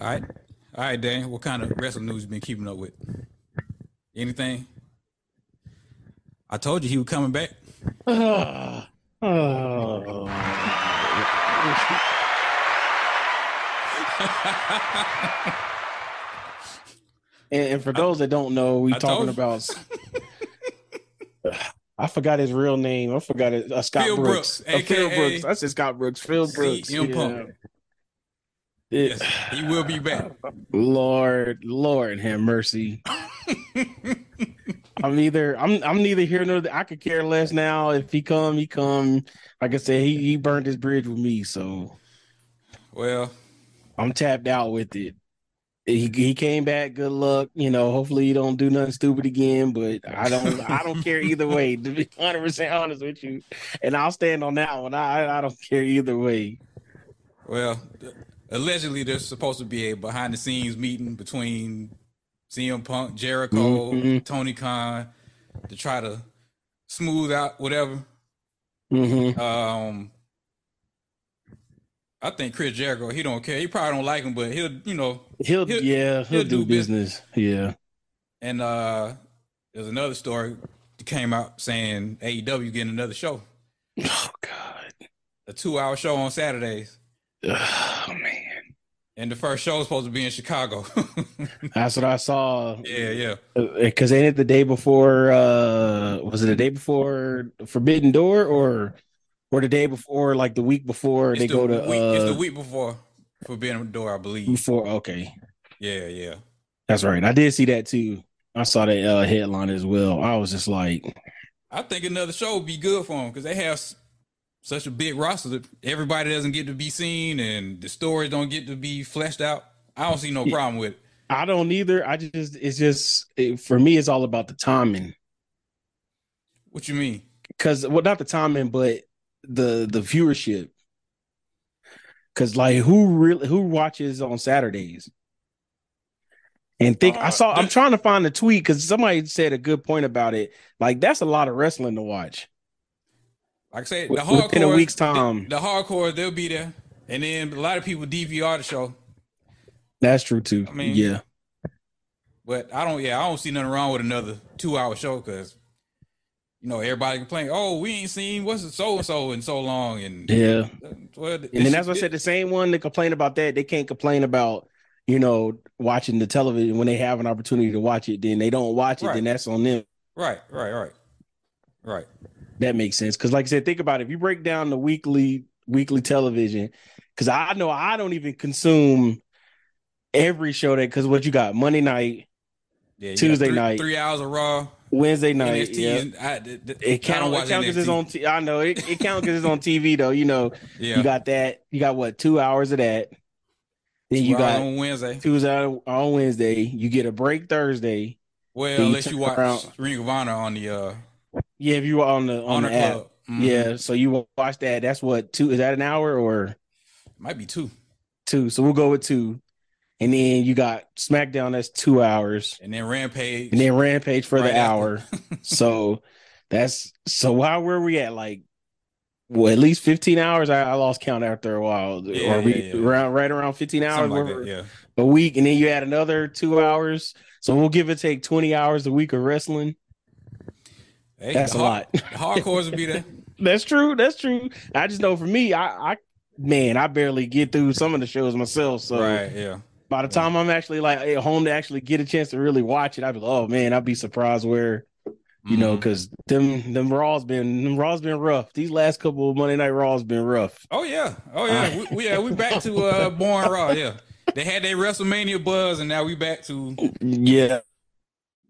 All right. All right, Dan. What kind of wrestling news you been keeping up with? Anything? I told you he was coming back. oh. and, and for those that don't know, we I talking about. I forgot his real name. I forgot it. Uh, Scott Phil Brooks. Brooks, Uh, Phil Brooks. I said Scott Brooks. Phil Brooks. CM Yeah. It- Yes, he will be back. Lord, Lord, have mercy. I'm either I'm I'm neither here nor there. I could care less now. If he come, he come. Like I said, he he burned his bridge with me, so Well, I'm tapped out with it. He he came back. Good luck. You know, hopefully he don't do nothing stupid again. But I don't I don't care either way. To be 100 percent honest with you, and I'll stand on that one. I I don't care either way. well, allegedly there's supposed to be a behind the scenes meeting between CM Punk, Jericho, Mhm. Tony Khan to try to smooth out whatever. hmm Um, I think Chris Jericho, he don't care. He probably don't like him, but he'll, you know. He'll, He'll- yeah he'll, he'll do, do business. Yeah. And uh there's another story that came out saying AEW getting another show, Oh God. a two-hour show on Saturdays, Oh. And the first show is supposed to be in Chicago. That's what I saw. yeah, yeah, Because ain't it the day before? uh Was it the day before Forbidden Door, or or the day before, like the week before It's they the go to? week, uh it's the week before Forbidden Door, I believe. Before, okay, Yeah, yeah. that's right. I did see that too. I saw that uh, headline as well. I was just like, I think another show would be good for them because they have such a big roster that everybody doesn't get to be seen and the stories don't get to be fleshed out. I don't see no problem with it. I don't either. I just, it's just it, for me, it's all about the timing. What you mean? Because well, not the timing, but the the viewership. Because like, who really who watches on Saturdays? And think I Uh, saw. I'm trying to find the tweet because somebody said a good point about it. Like that's a lot of wrestling to watch. Like I said, the hardcore within a week's time. The, the hardcore they'll be there, and then a lot of people DVR the show. That's true too. I mean- yeah, But I don't. Yeah, I don't see nothing wrong with another two-hour show because you know everybody complaining, Oh, we ain't seen what's so and so in so long, and yeah. well, And then that's what I said. The same one that complain about that, they can't complain about you know watching the television when they have an opportunity to watch it. Then they don't watch it. Right. Then that's on them. Right, right, right, right. That makes sense. Because like I said, think about it. If you break down the weekly weekly television, because I know I don't even consume every show that because what you got Monday night, Yeah, Tuesday three, night. three hours of Raw. Wednesday night. NXT. yeah. is- I, th- th- It I count. It count because it's on. T- I know it. It count because it's on TV though. You know, Yeah, you got that. You got what two hours of that. Then you got on Wednesday. Tuesday on Wednesday. You get a break Thursday. Well, Then you unless you watch around- Ring of Honor on the uh, Yeah, if you were on the on Honor the app. Club. Mhm. Yeah, so you watch that. That's what two is that an hour or might be two, two? So we'll go with two. And then you got SmackDown, that's two hours. and then Rampage. And then Rampage for Right the hour. so that's so why where we at? Like well, at least 15 hours. I, I lost count after a while. Yeah, or we yeah, yeah. around right around 15 hours like that. Yeah, a week, and then you add another two hours. So we'll give it take 20 hours a week of wrestling. Hey, That's the a lot. The hardcores will be there. That's true. That's true. I just know for me, I, I man, I barely get through some of the shows myself. So right. Yeah. by the time I'm actually like at home to actually get a chance to really watch it, I'd be like, oh man, I'd be surprised where you know, Mhm. because them them Raws been them Raws been rough. These last couple of Monday Night Raws been rough. Oh yeah. Oh yeah. we, we yeah we back to uh Born Raw. Yeah. They had their WrestleMania buzz, and now we back to Yeah,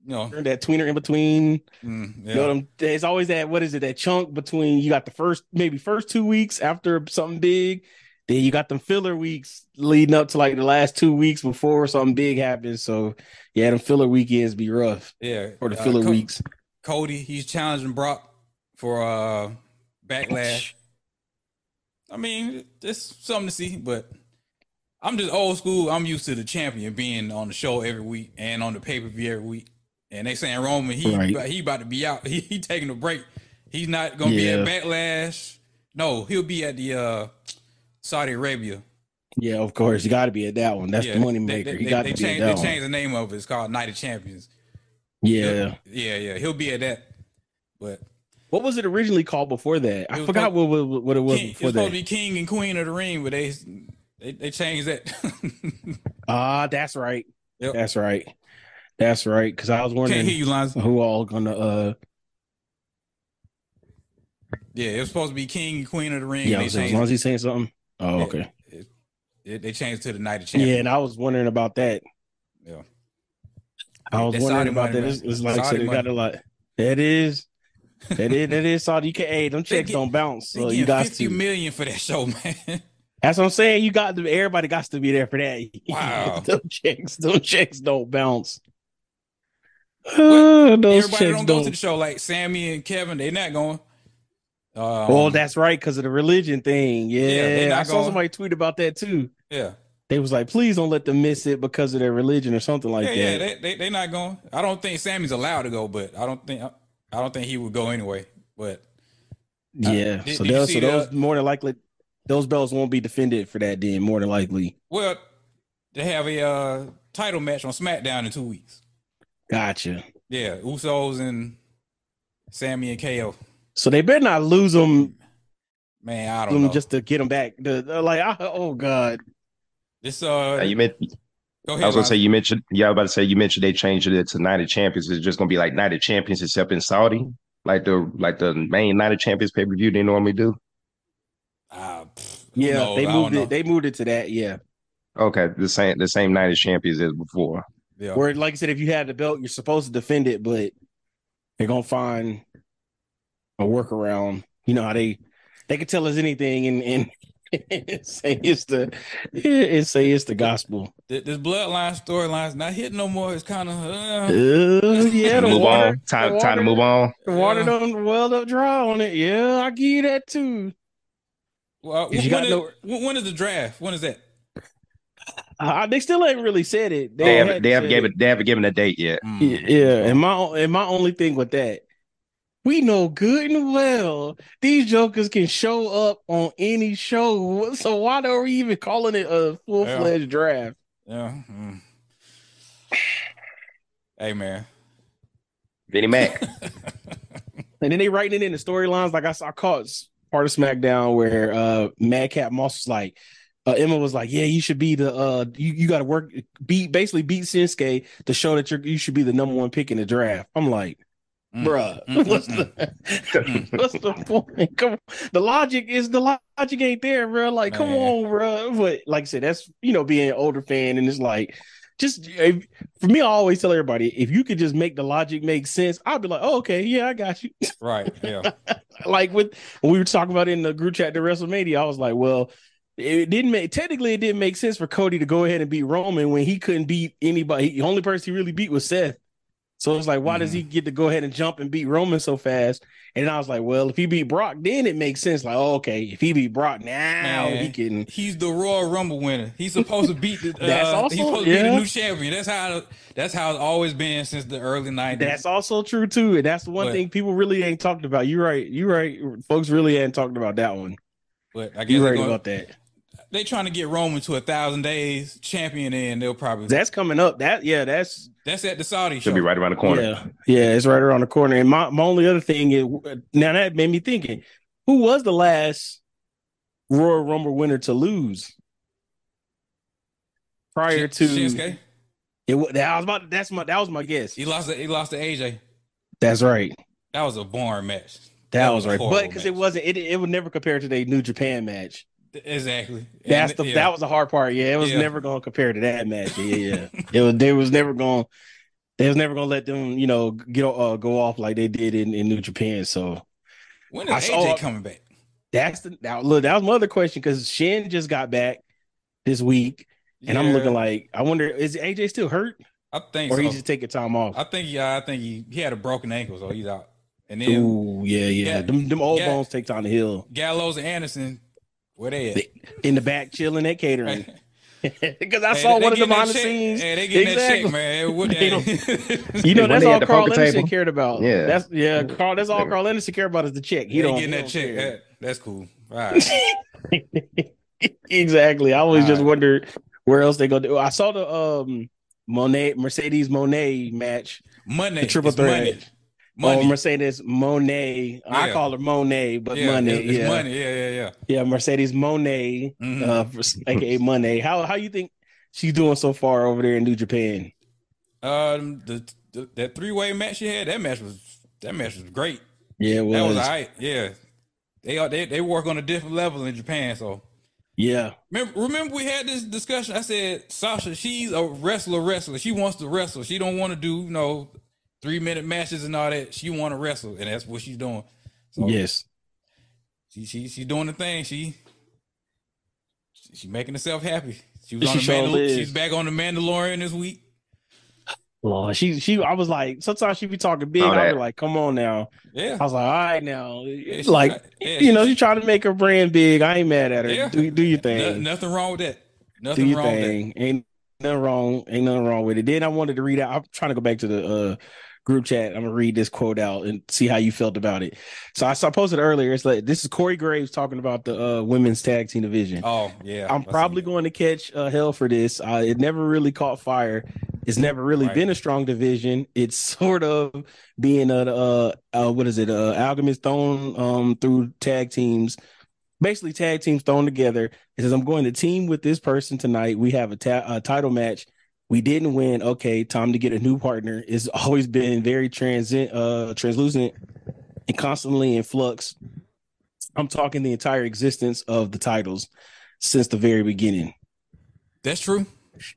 you know. that tweener in between. mm, You know, yeah. them, there's always that what is it that chunk between you got the first maybe first two weeks after something big, then you got them filler weeks leading up to like the last two weeks before something big happens. So yeah, them filler weekends be rough Yeah. or the Uh, filler Co- weeks. Cody, he's challenging Brock for uh backlash. I mean, it's something to see, but I'm just old school. I'm used to the champion being on the show every week and on the pay per view every week. And they saying Roman, he Right. he about to be out. He, he taking a break. He's not gonna Yeah. be at backlash. No, he'll be at the uh Saudi Arabia Yeah, of course. You got to be at that one. That's yeah, the money they- maker. They, you they, got to be changed, at that one. changed the name of it. It's called Night of Champions. Yeah. yeah, yeah. He'll be at that. But What was it originally called before that? I forgot what, what, what it was King, it's before supposed to that. be King and Queen of the Ring, but they they, they changed that. Ah, that's right. Yep. That's right. That's right. Because I was wondering you, who all gonna uh Yeah, it was supposed to be King and Queen of the Ring. yeah, as long as he's saying something. Oh, okay. it, they changed to the Night of change. Yeah, and I was wondering about that. Yeah. I was That's wondering Saudi about money, that. It's, it's like Saudi so they got a lot. That is. That is that is Saudi. You can hey, them checks get- don't bounce. So you got fifty to. million for that show, man. That's what I'm saying. You got to. Everybody got to be there for that. Wow. them checks. Them checks don't bounce. Uh, those Everybody don't go don't. to the show like Sami and Kevin. They're not going. Um, oh, that's right, because of the religion thing. Yeah, Yeah, I saw going. somebody tweet about that too. yeah, They was like, please don't let them miss it because of their religion or something like yeah, that. yeah. They, they they not going. I don't think Sami's allowed to go, but I don't think I don't think he would go anyway. But Yeah. did- so did those, so those the- more than likely those belts won't be defended for that then, more than likely. well, they have a uh, title match on SmackDown in two weeks. Gotcha. Yeah, Usos and Sami and KO. So they better not lose them, Man, I don't know. just to get them back. The, they're like, oh God. this uh, Uh, you meant, go I was gonna say you mentioned yeah, I was about to say you mentioned they changed it to Night of Champions. It's just gonna be like Night of Champions except in Saudi, like the like the main Night of Champions pay per view they normally do. Pff, Yeah, knows? they I don't moved know. it. They moved it to that. Yeah. Okay, the same the same Night of Champions as before. Yeah. Where, like I said, if you had the belt, you're supposed to defend it, but they're gonna find a workaround. You know how they they can tell us anything and and say it's the and say it's the gospel. This bloodline storyline's not hitting no more. It's kind of uh, Uh, yeah, the move water, on. Time the time to move on. The water Yeah. done welled up dry on it. Yeah, I give you that too. well, You got is, no- when when is the draft? When is that? Uh, they still ain't really said it. They haven't hadn't they haven't said given they haven't given a date yet. Mm. Yeah, yeah, and my and my only thing with that, we know good and well these jokers can show up on any show. So why are we even calling it a full fledged draft? Yeah. mm. Hey man. Vinnie Mac. And then they writing it in the storylines. Like I saw, I caught part of SmackDown where uh Madcap Moss was like, uh, Emma was like, "Yeah, you should be the uh, you, you got to work beat basically beat Shinsuke to show that you're you should be the number one pick in the draft." I'm like, Mm. bruh, Mm, mm, what's the what's the point? Come on. The logic is the logic ain't there, bro. Like, come Man. on, bro. But like I said, that's you know, being an older fan, and it's like just if, for me, I always tell everybody if you could just make the logic make sense, I'd be like, oh, okay, yeah, I got you. Right. Yeah. like with when we were talking about in the group chat to WrestleMania, I was like, well, it didn't make technically it didn't make sense for Cody to go ahead and beat Roman when he couldn't beat anybody. The only person he really beat was Seth. So it's like, why does he get to go ahead and jump and beat Roman so fast? And I was like, well, if he beat Brock, then it makes sense. Like, oh, okay, if he beat Brock now, Man. he can. He's the Royal Rumble winner. He's supposed to beat the. Uh, That's also- he's supposed to be the new champion. That's how. That's how it's always been since the early nineties. That's also true too, and that's the one But- thing people really ain't talked about. You're right. You're right. Folks really ain't talked about that one. But I guess You're right going, about that. They trying to get Roman to a thousand days champion, and they'll probably That's coming up. That yeah, that's that's at the Saudi show. Should be right around the corner. Yeah, yeah, it's right around the corner. And my, my only other thing is now that made me thinking, who was the last Royal Rumble winner to lose prior to Shinsuke. it? wa- That I was about. That's my. That was my guess. He lost. To, he lost to AJ. That's right. That was a boring match. That, was, a right. But because it wasn't, it it would never compare to the New Japan match. Exactly. That's And- the yeah. that was the hard part. Yeah, it was Yeah. never going to compare to that match. Yeah, yeah. it was. They was never gonna They was never going to let them, you know, get uh, go off like they did in, in New Japan. So when I is saw- AJ coming back? That's the now look. That was my other question because Shin just got back this week, and I'm looking like I wonder is AJ still hurt I think or so. he just taking time off? I think yeah, I think he, he had a broken ankle, so he's out. And then Ooh, yeah, yeah. Yeah, them them old yeah. bones take time to heal. Gallows and Anderson, where they at? In the back, chilling at catering. Because I Hey, saw one of the getting that behind the scenes. Hey, they getting that Exactly. check, man. What They they, You know, When that's they all Carl poker Anderson cared about. Yeah. that's yeah. Carl, that's all Carl Anderson cared about is the check. He he don't getting he that don't check. care. That- that's cool. All right. exactly. I always All just right. wondered where else they go. Do. I saw the um Monet Mercedes Monet match, Money. the triple It's threat. Money. Oh, Mercedes Monet. I call her Monet, but yeah, money. it's, it's yeah, money. Yeah, yeah, yeah. yeah. Mercedes Monet, Mhm. uh, for- aka Money. How how you think she's doing so far over there in New Japan? Um, the, the that three way match she had, that match was that match was great. Yeah, it That was was. all right. Yeah, they are they they work on a different level in Japan. So Yeah, remember, remember we had this discussion. I said Sasha, she's a wrestler, wrestler. She wants to wrestle. She don't want to do you know three minute matches and all that. She want to wrestle, and that's what she's doing. So yes. she she she's doing the thing. She she making herself happy. She was She on the sure Mandal- She's back on the Mandalorian this week. Lord, she she. I was like, sometimes she be talking big. All I that. was like, come on now. Yeah, I was like, all right now. Yeah, she like, got- yeah, you know, she- trying to make her brand big. I ain't mad at her. Yeah. Do do your No- thing. nothing wrong with that. do Nothing your wrong with that. thing. Ain't nothing wrong. Ain't nothing wrong with it. Then I wanted to read out. I'm trying to go back to the uh, group chat. I'm gonna read this quote out and see how you felt about it. So I, so I posted earlier. It's like this is Corey Graves talking about the uh, women's tag team division. Oh yeah, I'm probably going to catch uh, hell for this. Uh, it never really caught fire. It's never really Right. been a strong division. It's sort of being a uh, uh what is it? Uh, alchemist thrown um through tag teams, basically tag teams thrown together. It says I'm going to team with this person tonight. We have a, ta- a title match. We didn't win. Okay, time to get a new partner. It's always been very transient, uh translucent and constantly in flux. I'm talking the entire existence of the titles since the very beginning. That's true.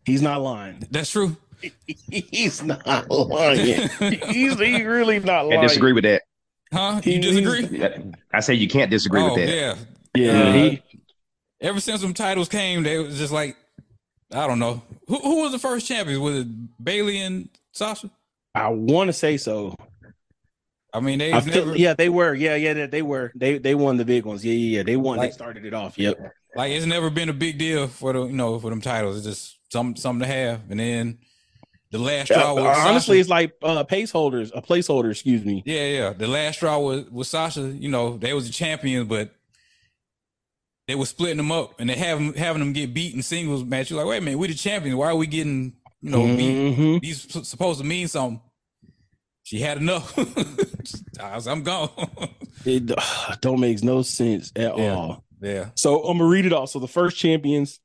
He's not lying. That's true. He's not lying. He's he really not lying. I disagree with that. Huh? He- You disagree? I say you can't disagree oh with that. yeah. Yeah, Uh, he Ever since them titles came, they was just like, I don't know. Who who was the first champion. Was it Bayley and Sasha? I want to say so. I mean, they I feel, never yeah, they were. Yeah, yeah, they- they were. They they won the big ones. Yeah, yeah, yeah. They won. Like- they started it off. Yep. like it's never been a big deal for the you know for them titles. It's just some something to have. And then the last straw Uh, was honestly, Sasha. it's like uh pace holders, a placeholder. Excuse me. Yeah, yeah. The last straw was was Sasha. You know, they was the champions, but they were splitting them up and they having having them get beat in singles match. You're like, wait a minute, we the champions. Why are we getting you know beat? Mhm. These supposed to mean something. She had enough. I was, I'm gone. It don't makes no sense at Yeah. all. yeah. So I'm gonna read it all. So the first champions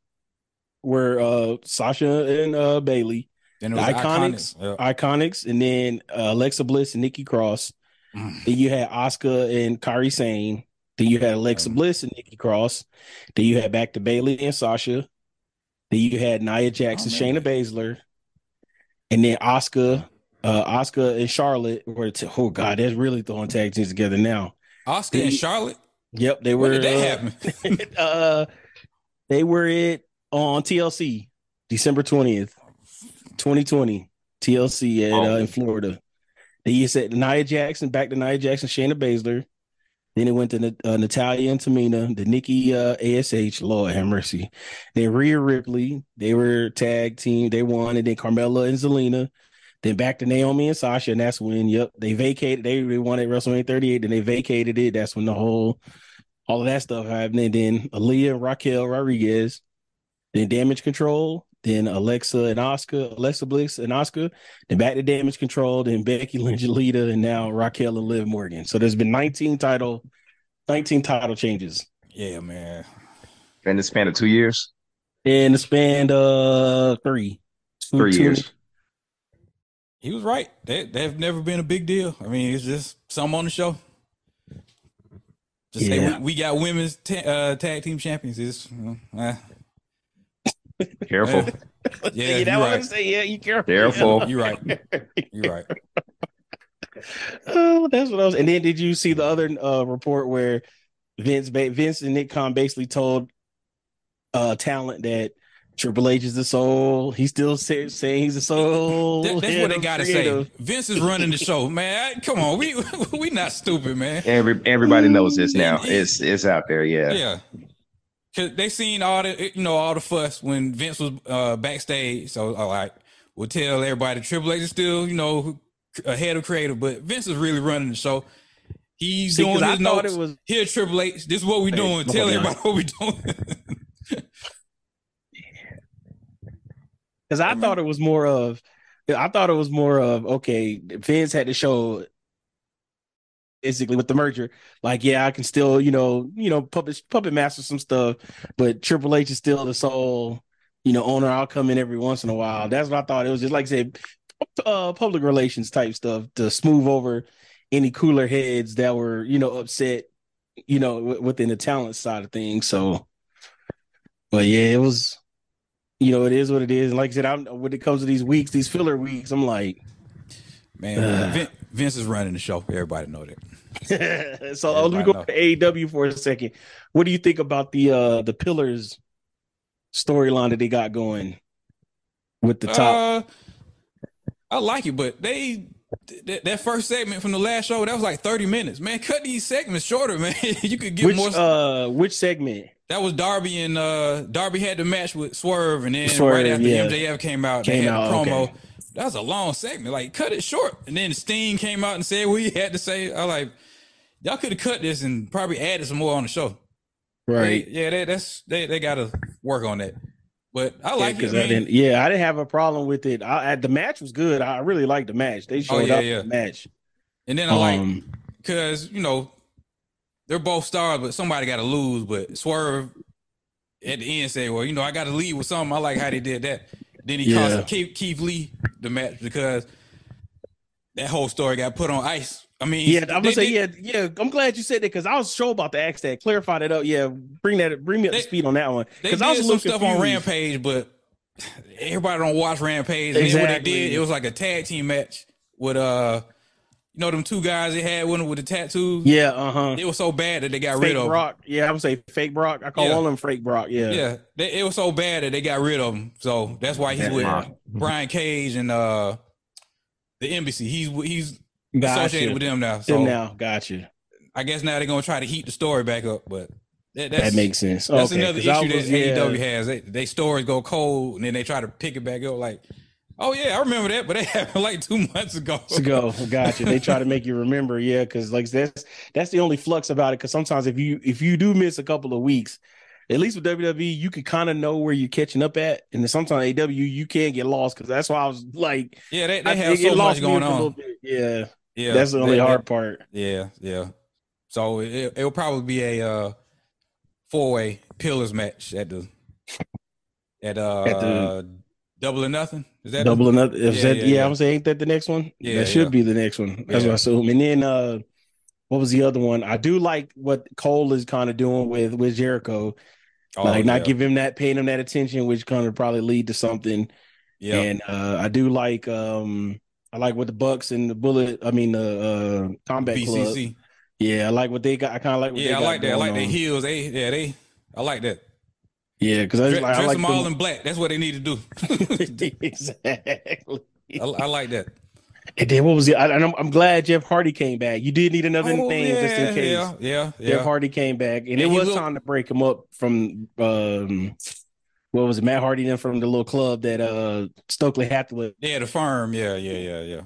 were uh Sasha and uh Bayley, Then The Iconics. iconics. Yeah. Iconics, and then uh, Alexa Bliss and Nikki Cross. Mm. Then you had Oscar and Kairi Sane. Then you had Alexa Um, Bliss and Nikki Cross. Then you had back to Bayley and Sasha. Then you had Nia Jax and Oh, Shayna. Baszler. And then Oscar, uh, Oscar and Charlotte were t- oh god, they're really throwing tag teams together now. Oscar and Charlotte. Yep, they When were did that uh, happen? uh they were it on TLC December 20th, 2020. TLC at uh, Oh. in Florida. Then you said Nia Jackson, back to Nia Jackson, Shayna Baszler. Then it went to uh, Natalya and Tamina, the Nikki uh, ASH, Lord have mercy. Then Rhea Ripley, they were tag team, they won, and then Carmella and Zelina. Then back to Naomi and Sasha, and that's when, yep, they vacated. They, won at WrestleMania 38, then they vacated it. That's when the whole, all of that stuff happened. And then Aliyah and Raquel Rodriguez, then Damage Control, then Alexa and Oscar, Alexa Bliss and Oscar, then back to Damage Control, then Becky Lynch and Lita, and now Raquel and Liv Morgan. So there's been 19 title, 19 title changes yeah, man. In the span of two years, in the span of three, Two- three two- years. He was right. They they've never been a big deal. I mean, it's just some on the show. Just say Yeah. we, we got women's ta- uh, tag team champions. It's, uh, Careful, yeah, Yeah, you're that what I'm saying. Yeah, you careful. careful. You're right. You're right. Oh, that's what I was. And then did you see the other uh, report where Vince, ba- Vince and Nick Khan basically told uh, talent that Triple H is the sole. He still say, saying he's the soul. That- that's head what they got to say. Vince is running the show, man. I- Come on, we we not stupid, man. Every everybody knows this now. It's it's out there. Yeah. Yeah. Cause they seen all the you know all the fuss when Vince was uh, backstage. So I like will tell everybody Triple H is still you know ahead of creative, but Vince is really running the show. He's See, doing his I notes. It was, Here, Triple H, this is what we're doing. Tell everybody what we doing. Because I, thought it was more of, I thought it was more of okay. Vince had to show basically with the merger. Like, yeah, I can still, you know, you know, puppet puppet master some stuff, but Triple H is still the sole, you know, owner. I'll come in every once in a while. That's what I thought. It was just like I said, uh, public relations type stuff to smooth over any cooler heads that were, you know, upset, you know, w- within the talent side of things. So, but yeah, it was, you know, it is what it is. And like I said, I'm when it comes to these weeks, these filler weeks, I'm like, man, uh, Vince is running the show. Everybody know that. so uh, let me go to AEW for a second. What do you think about the uh the pillars storyline that they got going with the top? Uh, I like it, but they that, that first segment from the last show that was like 30 minutes. Man, cut these segments shorter, man. you could get which, more uh which segment? That was Darby and uh Darby had the match with Swerve and then Swerve, right after yeah. MJF came out, came they had out, a promo. Okay. That was a long segment. Like, cut it short. And then Sting came out and said what he had to say. I like, y'all could have cut this and probably added some more on the show. Right. They, yeah, they, that's they they got to work on that. But I like yeah, it. I, didn't. Yeah, I didn't have a problem with it. I, the match was good. I really liked the match. They oh, showed oh, yeah, up yeah. the match. And then I um, like because you know they're both stars, but somebody got to lose. But Swerve at the end say, "Well, you know, I got to lead with something." I like how they did that. Then he yeah. cost Keith, Keith Lee the match because that whole story got put on ice I mean, yeah, I'm gonna say, yeah, yeah. I'm glad you said that because I was sure about to ask that. Clarify that up. Yeah, bring that, bring me up they, to speed on that one. Because I was some stuff confused. on Rampage, but everybody don't watch Rampage. And exactly. what they did, it was like a tag team match with uh, you know, them two guys they had one with the tattoos. Yeah, uh huh. It was so bad that they got fake rid of Brock. Yeah, I would say fake Brock. I call yeah. all them fake Brock. Yeah, yeah. They, it was so bad that they got rid of him. So that's why he's yeah. with Brian Cage and uh the embassy. He's he's gotcha. associated with them now. So them now, gotcha. I guess now they're gonna try to heat the story back up, but that, that makes sense. That's okay, another issue was, that yeah. AEW has. They, they stories go cold and then they try to pick it back up. Like, oh yeah, I remember that, but they happened like two months ago. ago, gotcha. they try to make you remember, yeah, because like that's that's the only flux about it. Because sometimes if you if you do miss a couple of weeks, at least with WWE, you can kind of know where you're catching up at, and then sometimes AW you can't get lost because that's why I was like, yeah, they, they have so much going on. Yeah, yeah, that's the only hard part. Yeah, yeah. So it it'll probably be a uh, four way pillars match at the at uh at the, double or nothing. Is that double or nothing? Is yeah, that, yeah, yeah, yeah, I'm saying ain't that the next one? Yeah, that should be the next one. That's what I assume. And then uh what was the other one? I do like what Cole is kind of doing with with Jericho. Oh, like not give him that paying him that attention, which kind of probably lead to something. Yeah. And uh I do like um I like what the Bucks and the Bullet. I mean the uh, Combat BCC. Club. Yeah, I like what they got. I kind of like. What they got. Yeah, I like that. I like their heels. They yeah they. I like that. Yeah, because I dress, like, dress like them all in black. That's what they need to do. exactly. I, I, like that. And then what was it? I, am I'm glad Jeff Hardy came back. You did need another oh, name yeah, just in case. Yeah, yeah, yeah. Jeff Hardy came back, and, and it was looked, time to break him up from um, what was it, Matt Hardy then from the little club that uh Stokely Hathaway. Yeah, the firm. Yeah, yeah, yeah, yeah.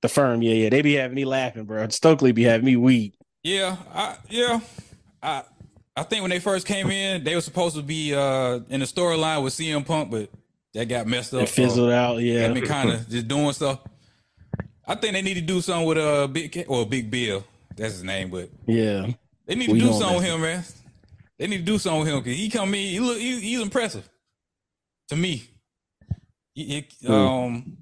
The firm, yeah, yeah. They be having me laughing, bro. Stokely be having me weak. Yeah, I yeah. I I think when they first came in, they were supposed to be uh in the storyline with CM Punk, but that got messed up. It fizzled so out, yeah. I mean kind of just doing stuff. I think they need to do something with a uh, big or Big Bill. That's his name, but yeah, they need to we do something with him, man. They need to do something with him because he come in, he look, he, he's impressive to me. He, he, um,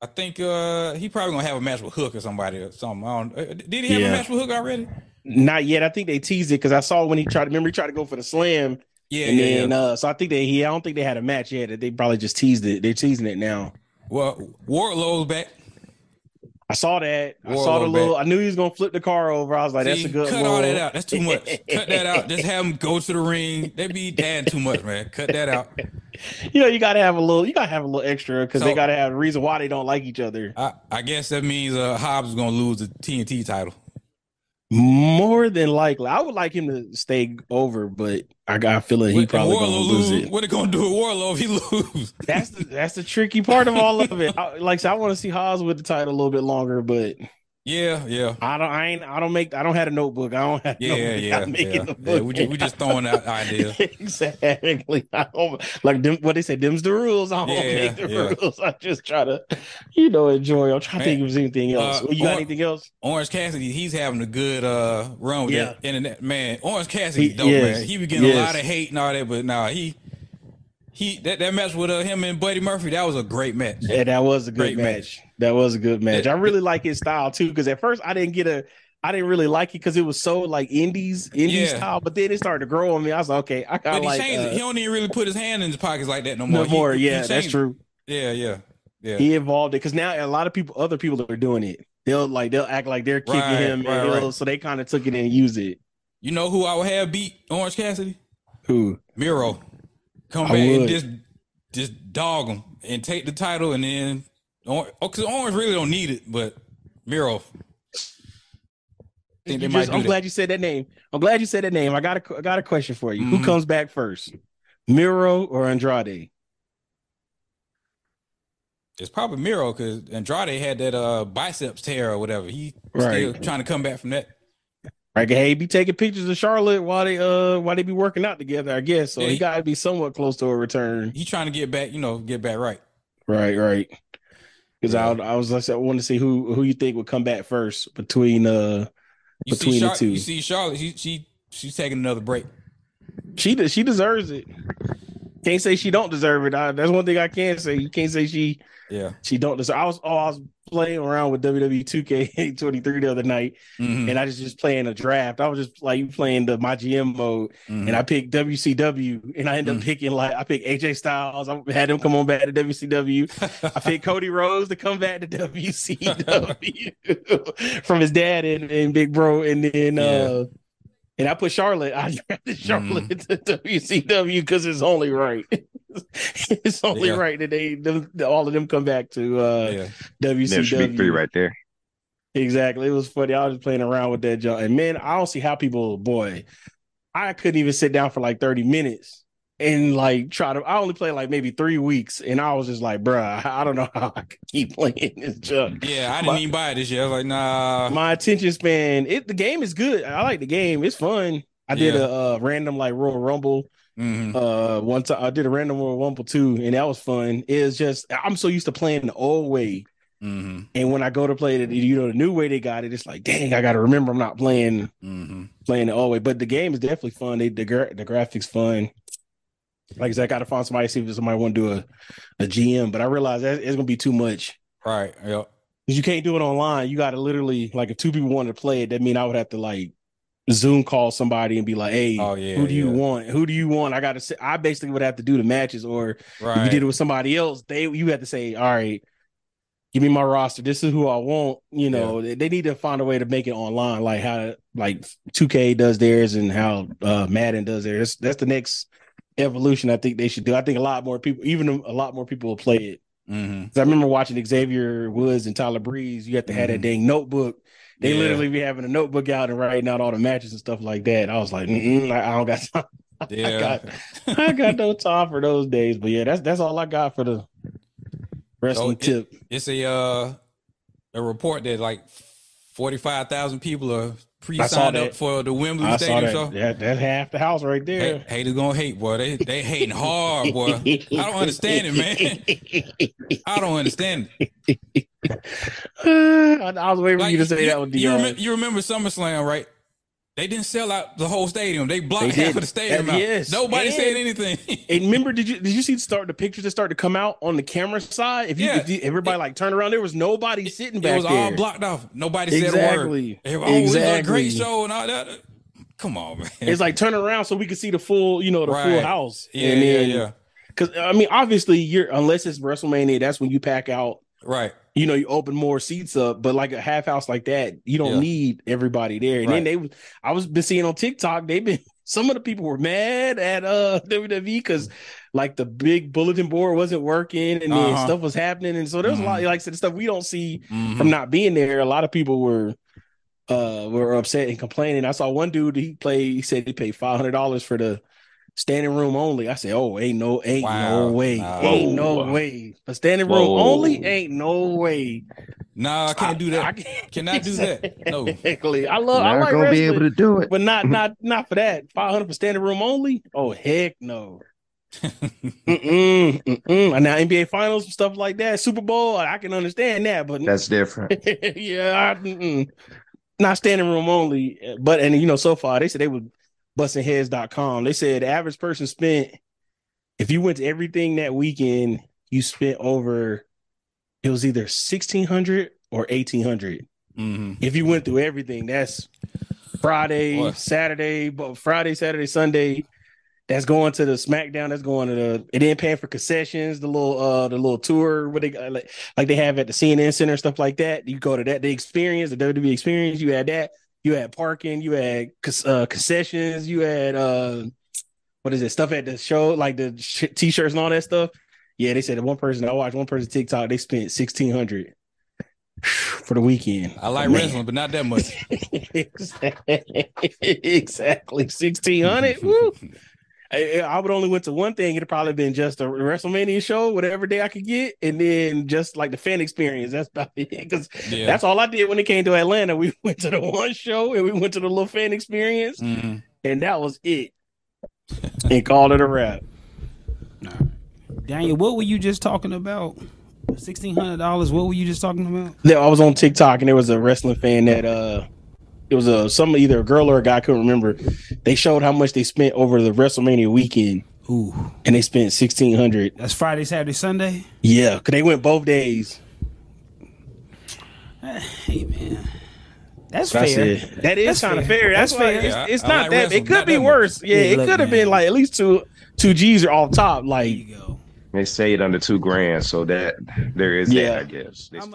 I think uh he probably gonna have a match with Hook or somebody or something. I don't, uh, did he have yeah. a match with Hook already? Not yet. I think they teased it because I saw when he tried. To remember, he tried to go for the slam. Yeah, and yeah, then, yeah. Uh, so I think they. He, I don't think they had a match yet. They probably just teased it. They're teasing it now. Well, Wardlow's back. I saw that. I saw the little. Back. I knew he was gonna flip the car over. I was like, See, "That's a good." Cut all that out. That's too much. cut that out. Just have him go to the ring. They be damn too much, man. Cut that out. You know, you gotta have a little. You gotta have a little extra because so, they gotta have a reason why they don't like each other. I, I guess that means uh, Hobbs is gonna lose the TNT title. More than likely, I would like him to stay over, but I got a feeling he probably gonna lose, lose, it. What are gonna do with Wardlow if he lose? That's the that's the tricky part of all of it. I, like, so I want to see Hobbs with the title a little bit longer, but Yeah, yeah. I don't. I ain't. I don't make. I don't have a notebook. I don't have. Yeah, notebook. yeah, I'm making yeah. the Yeah, we just, we just throwing out ideas. exactly. I don't, like them, what they say. Them's the rules. I don't Yeah, make the yeah. rules. I just try to, you know, enjoy. I'm trying to think of anything else. uh, you got or- anything else? Orange Cassidy, he's having a good uh run with Yeah. that internet. Man, Orange Cassidy, He- dope yes, man. He be getting a lot of hate and all that, but nah, he he that, that match with uh, him and Buddy Murphy, that was a great match. Yeah, that was a good Great match. That was a good match. I really like his style too. Because at first I didn't get a, I didn't really like it because it was so like indies, indie Yeah. style. But then it started to grow on me. I was like, okay, I got he like changed uh, it. He don't even really put his hand in his pockets like that no more. no more. he yeah, that's changed it. true. Yeah, yeah, yeah. He evolved it because now a lot of people, other people are doing it. They'll like they'll act like they're kicking Right, him, right, and he'll- right. so they kind of took it and used it. You know who I would have beat Orange Cassidy? Who? Miro. Come I back and just just dog him and take the title and then because Orange really don't need it, but Miro. Think they You might I'm that. glad you said that name. I'm glad you said that name. I got a I got a question for you. Who Mhm. comes back first, Miro or Andrade? It's probably Miro because Andrade had that uh biceps tear or whatever. He Right. still trying to come back from that. Like, hey, be taking pictures of Charlotte while they uh while they be working out together, I guess. So Yeah, he he- got to be somewhat close to a return. He trying to get back, you know, get back right. Right, right. Because Yeah. I, I was like, I want to see who who you think would come back first between uh You Between see the two. You see Charlotte, she she she's taking another break. she de- she deserves it. Can't say she don't deserve it. I, that's one thing I can say. You can't say she Yeah. she don't deserve. I was oh I was playing around with WWE 2K23 the other night, Mhm, and I just just playing a draft. I was just like you playing the my GM mode, mhm. and I picked WCW, and I ended up Mm. picking like I picked AJ Styles. I had him come on back to WCW. I picked Cody Rhodes to come back to WCW from his dad and, and Big Bro, and then uh and I put Charlotte. I drafted Charlotte to WCW because it's only right. it's only Yeah. right that they them, all of them come back to uh yeah. WCW. There's big three right there. Exactly. It was funny. I was just playing around with that junk. And man, I don't see how people, boy, I couldn't even sit down for like 30 minutes and like try to I only played like maybe three weeks. And I was just like, bruh, I don't know how I could keep playing this junk. Yeah, I didn't My- even buy it this year. I was like, nah. My attention span, it the game is good. I like the game. It's fun. I did Yeah. a uh, random like Royal Rumble Mhm. uh one time. I did a random Royal Rumble too, and that was fun. It's just I'm so used to playing the old way. hmm And when I go to play the you know the new way they got it, it's like, dang, I gotta remember I'm not playing hmm playing the old way. But the game is definitely fun. They the gra- the graphics fun. Like I said, I gotta find somebody see if somebody want to do a, a GM. But I realize that it's gonna be too much Right. Yep. because you can't do it online. You got to literally like if two people wanted to play it, that mean I would have to like Zoom call somebody and be like, hey, Oh, yeah, who do you want? Who do you want? I got to say, I basically would have to do the matches, or if you did it with somebody else, they you have to say, all right. Give me my roster. This is who I want. You know, they, they need to find a way to make it online, like how like 2K does theirs and how uh Madden does theirs. That's, that's the next evolution I think they should do. I think a lot more people, even a lot more people will play it. hmm 'Cause I remember watching Xavier Woods and Tyler Breeze. You have to have that Mhm. dang notebook. They Yeah. literally be having a notebook out and writing out all the matches and stuff like that. I was like, Mm-mm, I I don't got time. Yeah. got- I got no time for those days. But yeah, that's that's all I got for the wrestling So tip. it's a uh a report that like forty five thousand people are pre signed that. up for the Wembley I saw Stadium that. show. that. That's half the house right there. Hey, haters gonna hate, boy. They they hating hard, boy. I don't understand it, man. I don't understand it. I, I was waiting for you to say you, that with you, remember, you remember SummerSlam, right? They didn't sell out the whole stadium. They blocked They half of the stadium out. yes. Nobody And- said anything. And remember, did you did you see the start the pictures that started to come out on the camera side? If you, Yeah. if you everybody like turned around, there was nobody sitting back. it was there. all blocked off. Nobody said a word. exactly. Oh, it was a great show and all that. Come on, man. It's like turn around so we could see the full, you know, the full house. yeah, and yeah, yeah. Because I mean, obviously, you're unless it's WrestleMania, that's when you pack out. Right. You know, you open more seats up, but like a half house like that, you don't Yeah. need everybody there. And then they, was- I was been seeing on TikTok, they've been some of the people were mad at uh WWE because like the big bulletin board wasn't working and then Uh-huh. stuff was happening, and so there's a lot, like I said, the stuff we don't see Mhm. from not being there. A lot of people were uh were upset and complaining. I saw one dude he played. He said he paid five hundred dollars for the standing room only. I said, oh, ain't no, ain't Wow. no way, Nah. ain't no way. A standing room Whoa. only, ain't no way. Nah, I can't do that. I can't- Cannot do that. No. Exactly. I love. I Not like gonna be able to do it. but not not not for that. Five hundred for standing room only. Oh heck no. Mm-mm, mm-mm. And now NBA Finals and stuff like that, Super Bowl, I can understand that, but That's different. yeah, I, not standing room only. But and you know, so far they said they would bustingheads.com. They said the average person spent if you went to everything that weekend, you spent over it was either sixteen hundred or eighteen hundred. hmm If you went through everything, that's Friday, What? Saturday, but Friday, Saturday, Sunday. That's going to the SmackDown. That's going to the. It ain't paying for concessions. The little, uh, the little tour what they got, like, like they have at the CNN Center, stuff like that. You go to that. The experience, the WWE experience. You had that. You had parking. You had uh, concessions. You had uh, what is it? Stuff at the show, like the sh- t-shirts and all that stuff. Yeah, they said that one person I watched one person TikTok. They spent sixteen hundred for the weekend. I like Man. wrestling, but not that much. exactly. Sixteen hundred. I, I would only went to one thing. It'd probably been just a WrestleMania show, whatever day I could get, and then just like the fan experience. That's about it. Because Yeah. that's all I did when it came to Atlanta. We went to the one show and we went to the little fan experience, Mhm. and that was it. and called it a wrap. Daniel, what were you just talking about? Sixteen hundred dollars. What were you just talking about? Yeah, I was on TikTok and there was a wrestling fan that uh it was a some either a girl or a guy I couldn't remember. They showed how much they spent over the WrestleMania weekend Ooh, and they spent sixteen hundred. that's Friday, Saturday, Sunday. Yeah, cause they went both days. Eh, hey man, that's I fair. said, that is That's kind of fair. fair. That's, That's fair. it's, it's I not like that. wrestling, It could not be worse. Yeah, Yeah, it could have been like at least two two G's are off top. There Like you go. They say it under two grand, so that there is Yeah. that, I guess. They I'm- stayed-